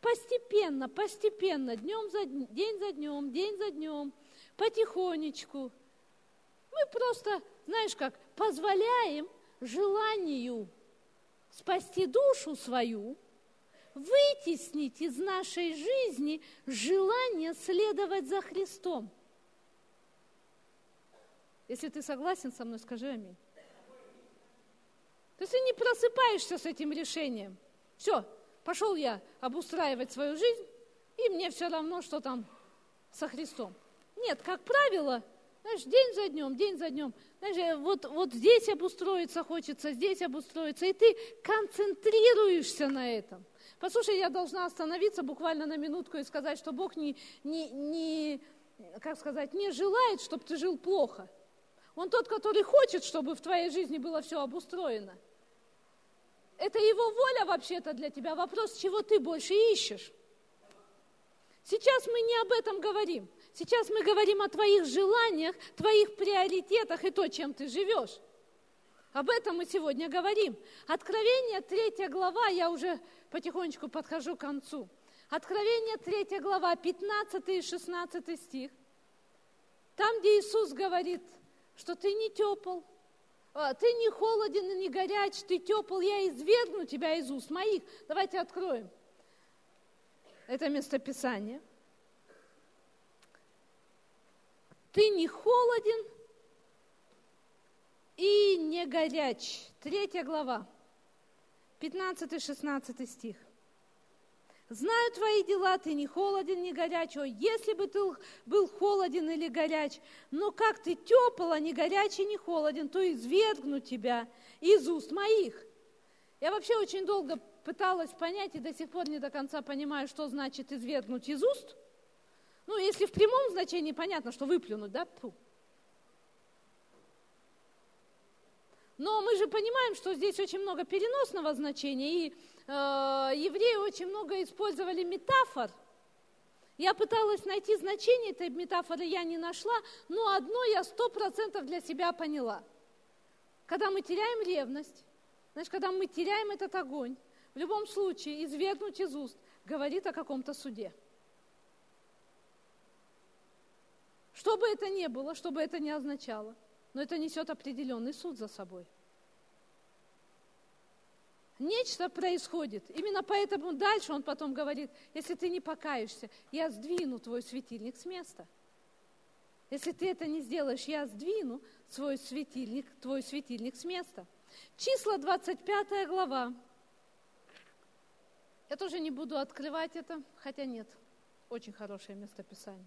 Постепенно, постепенно, днем за день за днем, день за днем, потихонечку. Мы просто, знаешь как, позволяем желанию спасти душу свою – вытеснить из нашей жизни желание следовать за Христом. Если ты согласен со мной, скажи аминь. То есть ты не просыпаешься с этим решением. Все, пошел я обустраивать свою жизнь, и мне все равно, что там со Христом. Нет, как правило, знаешь, день за днем, день за днем. Знаешь, вот, вот здесь обустроиться хочется, здесь обустроиться, и ты концентрируешься на этом. Послушай, я должна остановиться буквально на минутку и сказать, что Бог не, не, не как сказать, не желает, чтобы ты жил плохо. Он тот, который хочет, чтобы в твоей жизни было все обустроено. Это его воля вообще-то для тебя. Вопрос, чего ты больше ищешь. Сейчас мы не об этом говорим. Сейчас мы говорим о твоих желаниях, твоих приоритетах и то, чем ты живешь. Об этом мы сегодня говорим. Откровение, третья глава, я уже потихонечку подхожу к концу. Откровение 3 глава, 15 и 16 стих. Там, где Иисус говорит, что ты не тепл, а, ты не холоден и не горяч, ты тепл, я извергну тебя из уст моих. Давайте откроем это местописание. Ты не холоден и не горяч. Третья глава. 15-16 стих. Знаю твои дела, ты не холоден, не горяч. О, если бы ты был холоден или горяч, но как ты тепл, а не горячий, не холоден, то извергну тебя из уст моих. Я вообще очень долго пыталась понять и до сих пор не до конца понимаю, что значит извергнуть из уст. Ну, если в прямом значении понятно, что выплюнуть, да? Фу. Но мы же понимаем, что здесь очень много переносного значения, и э, евреи очень много использовали метафор. Я пыталась найти значение этой метафоры, я не нашла, но одно я сто процентов для себя поняла. Когда мы теряем ревность, знаешь, когда мы теряем этот огонь, в любом случае извергнуть из уст говорит о каком-то суде. Что бы это ни было, что бы это ни означало – но это несет определенный суд за собой. Нечто происходит. Именно поэтому дальше он потом говорит, если ты не покаешься, я сдвину твой светильник с места. Если ты это не сделаешь, я сдвину свой светильник, твой светильник с места. Числа 25 глава. Я тоже не буду открывать это, хотя нет, очень хорошее местописание.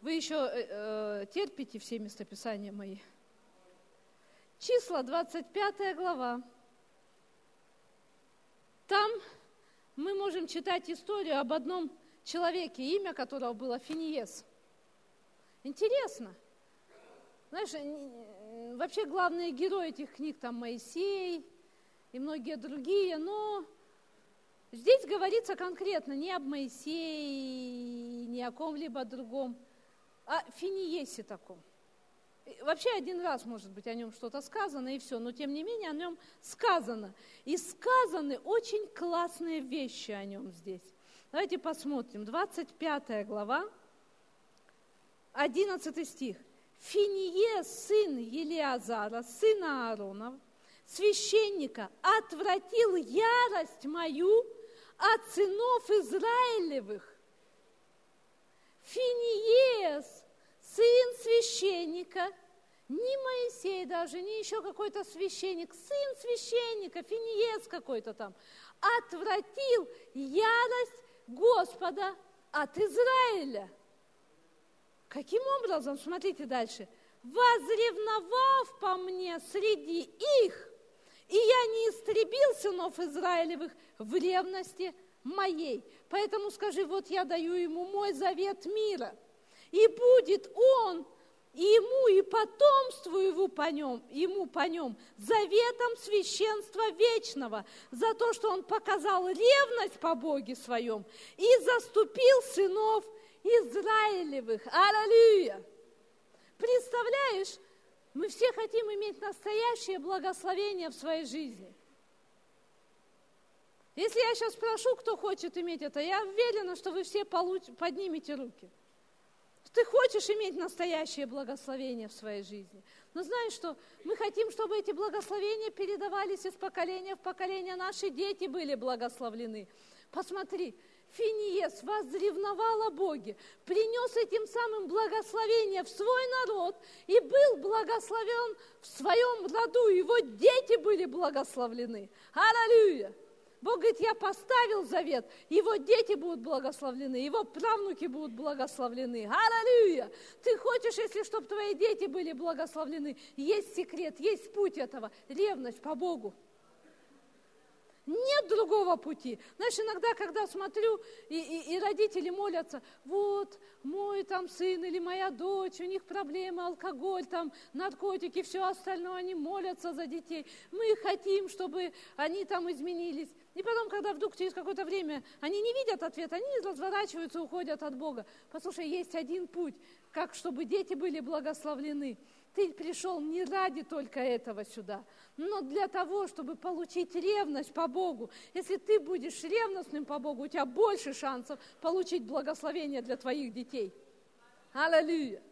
Вы еще э, э, терпите все местописания мои. Числа, 25 глава. Там мы можем читать историю об одном человеке, имя которого было Финиес. Интересно. Знаешь, вообще главные герои этих книг там Моисей и многие другие, но Здесь говорится конкретно не об Моисее, ни о ком-либо другом, о Финиесе таком. Вообще один раз, может быть, о нем что-то сказано, и все, но тем не менее о нем сказано. И сказаны очень классные вещи о нем здесь. Давайте посмотрим. 25 глава, 11 стих. Финие, сын Елиазара, сына Ааронов, священника, отвратил ярость мою от сынов Израилевых. Финиес, сын священника, не Моисей даже, не еще какой-то священник, сын священника, Финиес какой-то там, отвратил ярость Господа от Израиля. Каким образом? Смотрите дальше. Возревновав по мне среди их, и я не истребил сынов Израилевых в ревности моей. Поэтому скажи, вот я даю ему мой завет мира. И будет он и ему, и потомству его по нем, ему по нем, заветом священства вечного, за то, что он показал ревность по Боге своем и заступил сынов Израилевых. Аллилуйя! Представляешь, мы все хотим иметь настоящее благословение в своей жизни. Если я сейчас спрошу, кто хочет иметь это, я уверена, что вы все получ... поднимете руки. Ты хочешь иметь настоящее благословение в своей жизни. Но знаешь что? Мы хотим, чтобы эти благословения передавались из поколения в поколение. Наши дети были благословлены. Посмотри, Финиес возревновал о Боге, принес этим самым благословение в свой народ и был благословен в своем роду. Его дети были благословлены. Аллилуйя! Бог говорит, я поставил завет, его дети будут благословлены, его правнуки будут благословлены. Аллилуйя! Ты хочешь, если чтобы твои дети были благословлены, есть секрет, есть путь этого, ревность по Богу. Нет другого пути. Знаешь, иногда, когда смотрю, и, и, и родители молятся, вот, мой там сын или моя дочь, у них проблемы, алкоголь, там, наркотики, все остальное, они молятся за детей. Мы хотим, чтобы они там изменились. И потом, когда вдруг через какое-то время они не видят ответа, они разворачиваются, уходят от Бога. Послушай, есть один путь, как чтобы дети были благословлены – ты пришел не ради только этого сюда, но для того, чтобы получить ревность по Богу. Если ты будешь ревностным по Богу, у тебя больше шансов получить благословение для твоих детей. Аллилуйя.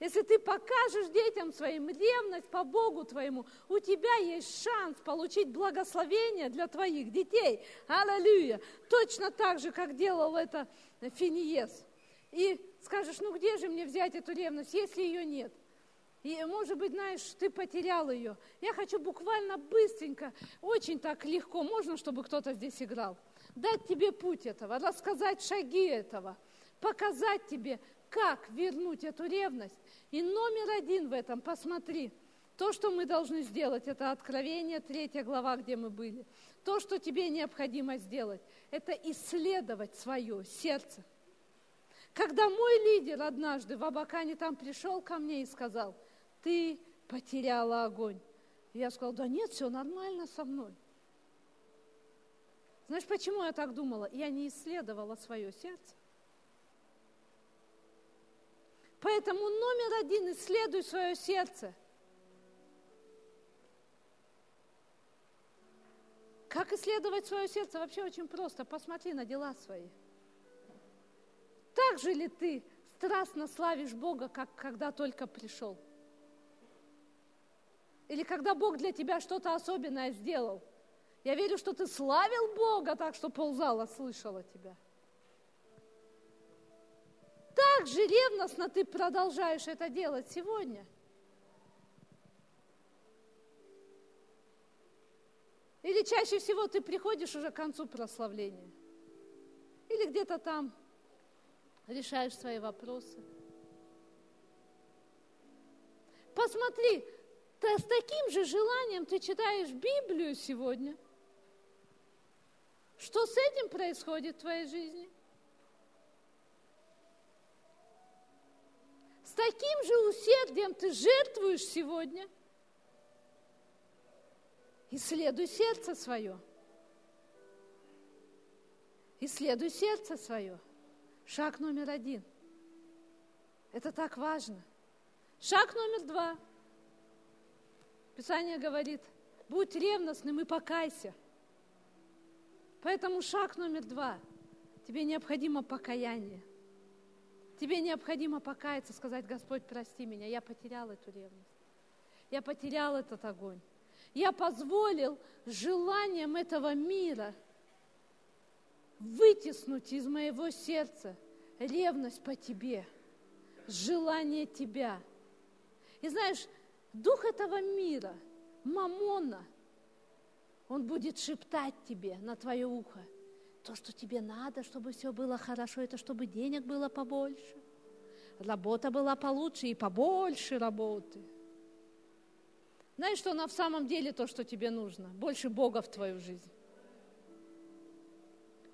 Если ты покажешь детям своим ревность по Богу твоему, у тебя есть шанс получить благословение для твоих детей. Аллилуйя. Точно так же, как делал это Финиес. И скажешь, ну где же мне взять эту ревность, если ее нет? И, может быть, знаешь, ты потерял ее. Я хочу буквально быстренько, очень так легко, можно, чтобы кто-то здесь играл, дать тебе путь этого, рассказать шаги этого, показать тебе, как вернуть эту ревность. И номер один в этом, посмотри, то, что мы должны сделать, это Откровение, третья глава, где мы были. То, что тебе необходимо сделать, это исследовать свое сердце. Когда мой лидер однажды в Абакане там пришел ко мне и сказал – ты потеряла огонь. Я сказала, да нет, все нормально со мной. Знаешь, почему я так думала? Я не исследовала свое сердце. Поэтому номер один, исследуй свое сердце. Как исследовать свое сердце? Вообще очень просто. Посмотри на дела свои. Так же ли ты страстно славишь Бога, как когда только пришел? Или когда Бог для тебя что-то особенное сделал. Я верю, что ты славил Бога так, что ползала слышала тебя. Так же ревностно ты продолжаешь это делать сегодня. Или чаще всего ты приходишь уже к концу прославления. Или где-то там решаешь свои вопросы. Посмотри, ты с таким же желанием ты читаешь Библию сегодня. Что с этим происходит в твоей жизни? С таким же усердием ты жертвуешь сегодня. Исследуй сердце свое. Исследуй сердце свое. Шаг номер один – Это так важно. Шаг номер два. Писание говорит, будь ревностным и покайся. Поэтому шаг номер два. Тебе необходимо покаяние. Тебе необходимо покаяться, сказать, Господь, прости меня, я потерял эту ревность. Я потерял этот огонь. Я позволил желаниям этого мира вытеснуть из моего сердца ревность по тебе, желание тебя. И знаешь, дух этого мира, мамона, он будет шептать тебе на твое ухо, то, что тебе надо, чтобы все было хорошо, это чтобы денег было побольше, работа была получше и побольше работы. Знаешь, что на самом деле то, что тебе нужно? Больше Бога в твою жизнь.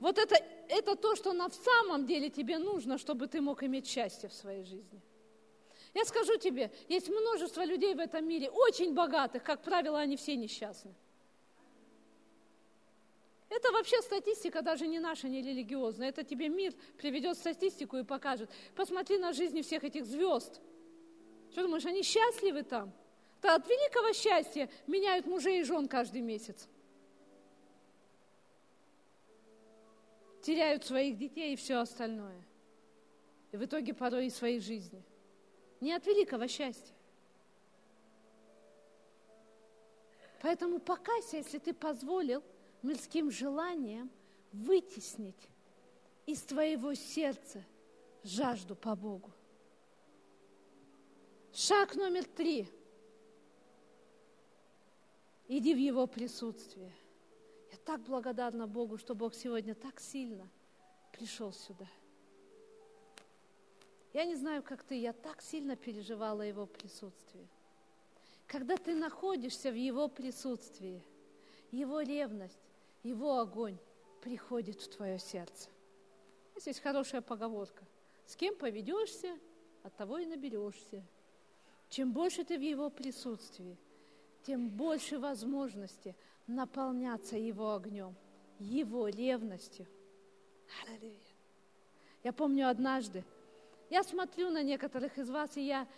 Вот это, это то, что на самом деле тебе нужно, чтобы ты мог иметь счастье в своей жизни. Я скажу тебе, есть множество людей в этом мире, очень богатых, как правило, они все несчастны. Это вообще статистика даже не наша, не религиозная. Это тебе мир приведет статистику и покажет. Посмотри на жизни всех этих звезд. Что думаешь, они счастливы там? Да от великого счастья меняют мужей и жен каждый месяц. теряют своих детей и все остальное. И в итоге порой и своей жизни. Не от великого счастья. Поэтому покайся, если ты позволил мирским желаниям вытеснить из твоего сердца жажду по Богу. Шаг номер три. Иди в Его присутствие – я так благодарна Богу, что Бог сегодня так сильно пришел сюда. Я не знаю, как ты, я так сильно переживала Его присутствие. Когда ты находишься в Его присутствии, Его ревность, Его огонь приходит в твое сердце. Здесь хорошая поговорка. С кем поведешься, от того и наберешься. Чем больше ты в Его присутствии, тем больше возможности наполняться Его огнем, Его ревностью. Аллилуйя. Я помню однажды, я смотрю на некоторых из вас, и я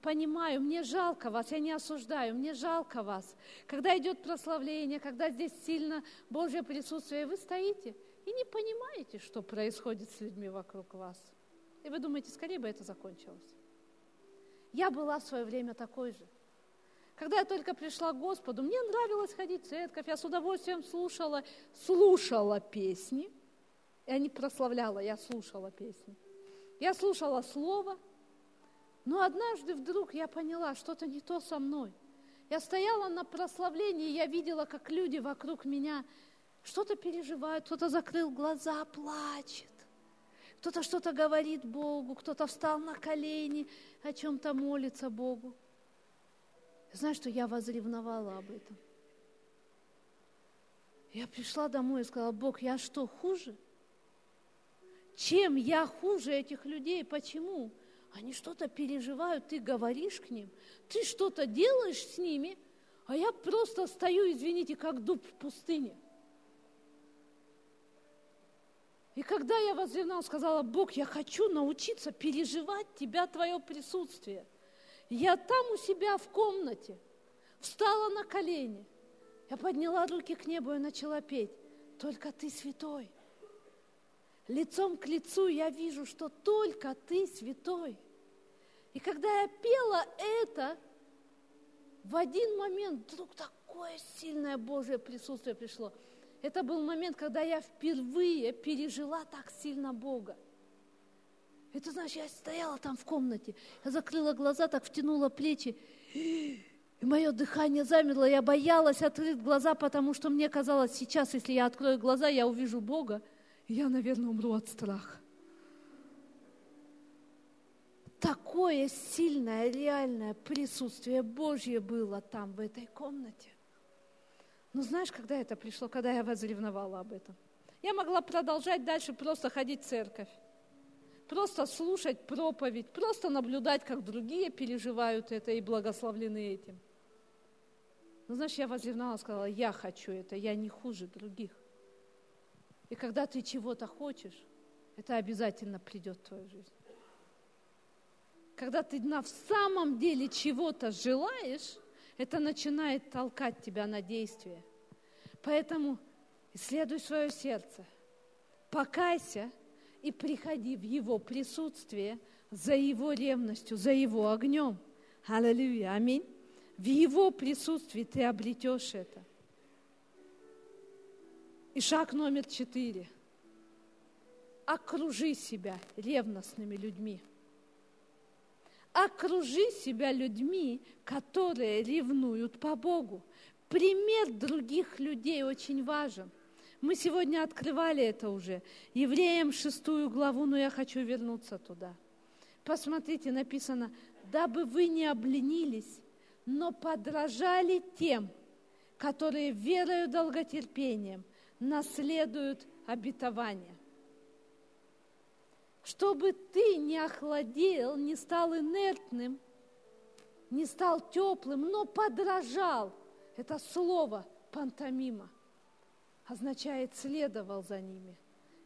понимаю, мне жалко вас, я не осуждаю, мне жалко вас. Когда идет прославление, когда здесь сильно Божье присутствие, вы стоите и не понимаете, что происходит с людьми вокруг вас. И вы думаете, скорее бы это закончилось. Я была в свое время такой же – когда я только пришла к Господу, мне нравилось ходить в церковь, я с удовольствием слушала, слушала песни. Я не прославляла, я слушала песни. Я слушала Слово, но однажды вдруг я поняла, что-то не то со мной. Я стояла на прославлении, я видела, как люди вокруг меня что-то переживают, кто-то закрыл глаза, плачет, кто-то что-то говорит Богу, кто-то встал на колени, о чем-то молится Богу. Знаешь, что я возревновала об этом. Я пришла домой и сказала, Бог, я что, хуже? Чем я хуже этих людей? Почему? Они что-то переживают, ты говоришь к ним, ты что-то делаешь с ними, а я просто стою, извините, как дуб в пустыне. И когда я возревнала, сказала, Бог, я хочу научиться переживать Тебя, Твое присутствие – я там у себя в комнате встала на колени. Я подняла руки к небу и начала петь. Только ты святой. Лицом к лицу я вижу, что только ты святой. И когда я пела это, в один момент вдруг такое сильное Божье присутствие пришло. Это был момент, когда я впервые пережила так сильно Бога. Это значит, я стояла там в комнате, я закрыла глаза, так втянула плечи, и мое дыхание замерло, я боялась открыть глаза, потому что мне казалось, сейчас, если я открою глаза, я увижу Бога, я, наверное, умру от страха. Такое сильное, реальное присутствие Божье было там, в этой комнате. Но знаешь, когда это пришло, когда я возревновала об этом? Я могла продолжать дальше просто ходить в церковь просто слушать проповедь, просто наблюдать, как другие переживают это и благословлены этим. Ну, знаешь, я возревнала, сказала, я хочу это, я не хуже других. И когда ты чего-то хочешь, это обязательно придет в твою жизнь. когда ты на самом деле чего-то желаешь, это начинает толкать тебя на действие. Поэтому исследуй свое сердце, покайся и приходи в Его присутствие за Его ревностью, за Его огнем. Аллилуйя, аминь. В Его присутствии ты обретешь это. И шаг номер четыре. Окружи себя ревностными людьми. Окружи себя людьми, которые ревнуют по Богу. Пример других людей очень важен. Мы сегодня открывали это уже. Евреям шестую главу, но я хочу вернуться туда. Посмотрите, написано, дабы вы не обленились, но подражали тем, которые верою долготерпением наследуют обетование. Чтобы ты не охладел, не стал инертным, не стал теплым, но подражал. Это слово пантомима означает следовал за ними,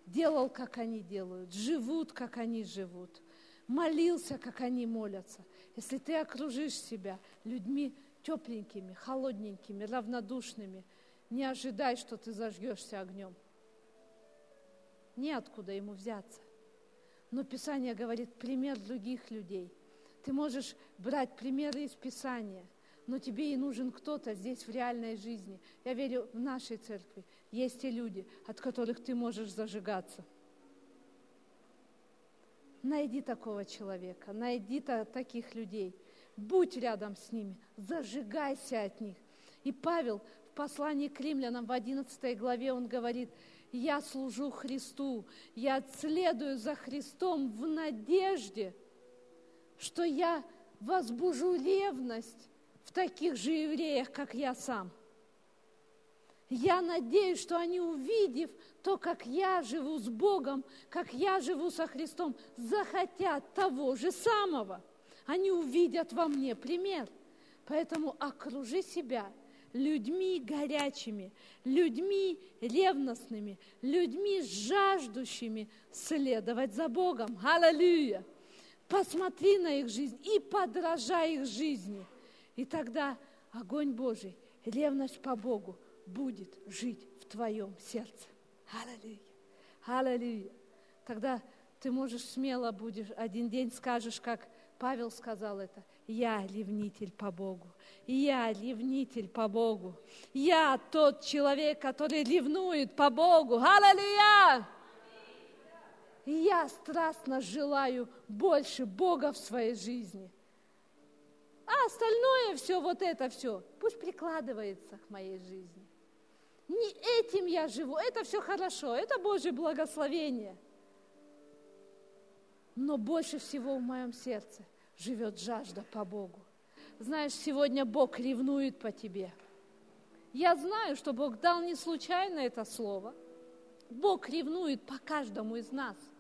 делал, как они делают, живут, как они живут – молился, как они молятся. Если ты окружишь себя людьми тепленькими, холодненькими, равнодушными, не ожидай, что ты зажгешься огнем. Неоткуда ему взяться. Но Писание говорит пример других людей. Ты можешь брать примеры из Писания, но тебе и нужен кто-то здесь в реальной жизни. Я верю, в нашей церкви есть те люди, от которых ты можешь зажигаться. Найди такого человека, найди таких людей, будь рядом с ними, зажигайся от них. И Павел послании к римлянам в 11 главе он говорит, я служу Христу, я следую за Христом в надежде, что я возбужу ревность в таких же евреях, как я сам – я надеюсь, что они, увидев то, как я живу с Богом, как я живу со Христом, захотят того же самого. Они увидят во мне пример. Поэтому окружи себя людьми горячими, людьми ревностными, людьми жаждущими следовать за Богом. Аллилуйя! Посмотри на их жизнь и подражай их жизни. И тогда огонь Божий, ревность по Богу будет жить в твоем сердце. Аллилуйя. Аллилуйя. Тогда ты можешь смело будешь, один день скажешь, как Павел сказал это, я ревнитель по Богу, я ревнитель по Богу, я тот человек, который ревнует по Богу. Аллилуйя! Я страстно желаю больше Бога в своей жизни. А остальное все, вот это все, пусть прикладывается к моей жизни. Не этим я живу, это все хорошо, это Божье благословение. Но больше всего в моем сердце живет жажда по Богу. Знаешь, сегодня Бог ревнует по тебе. Я знаю, что Бог дал не случайно это слово. Бог ревнует по каждому из нас –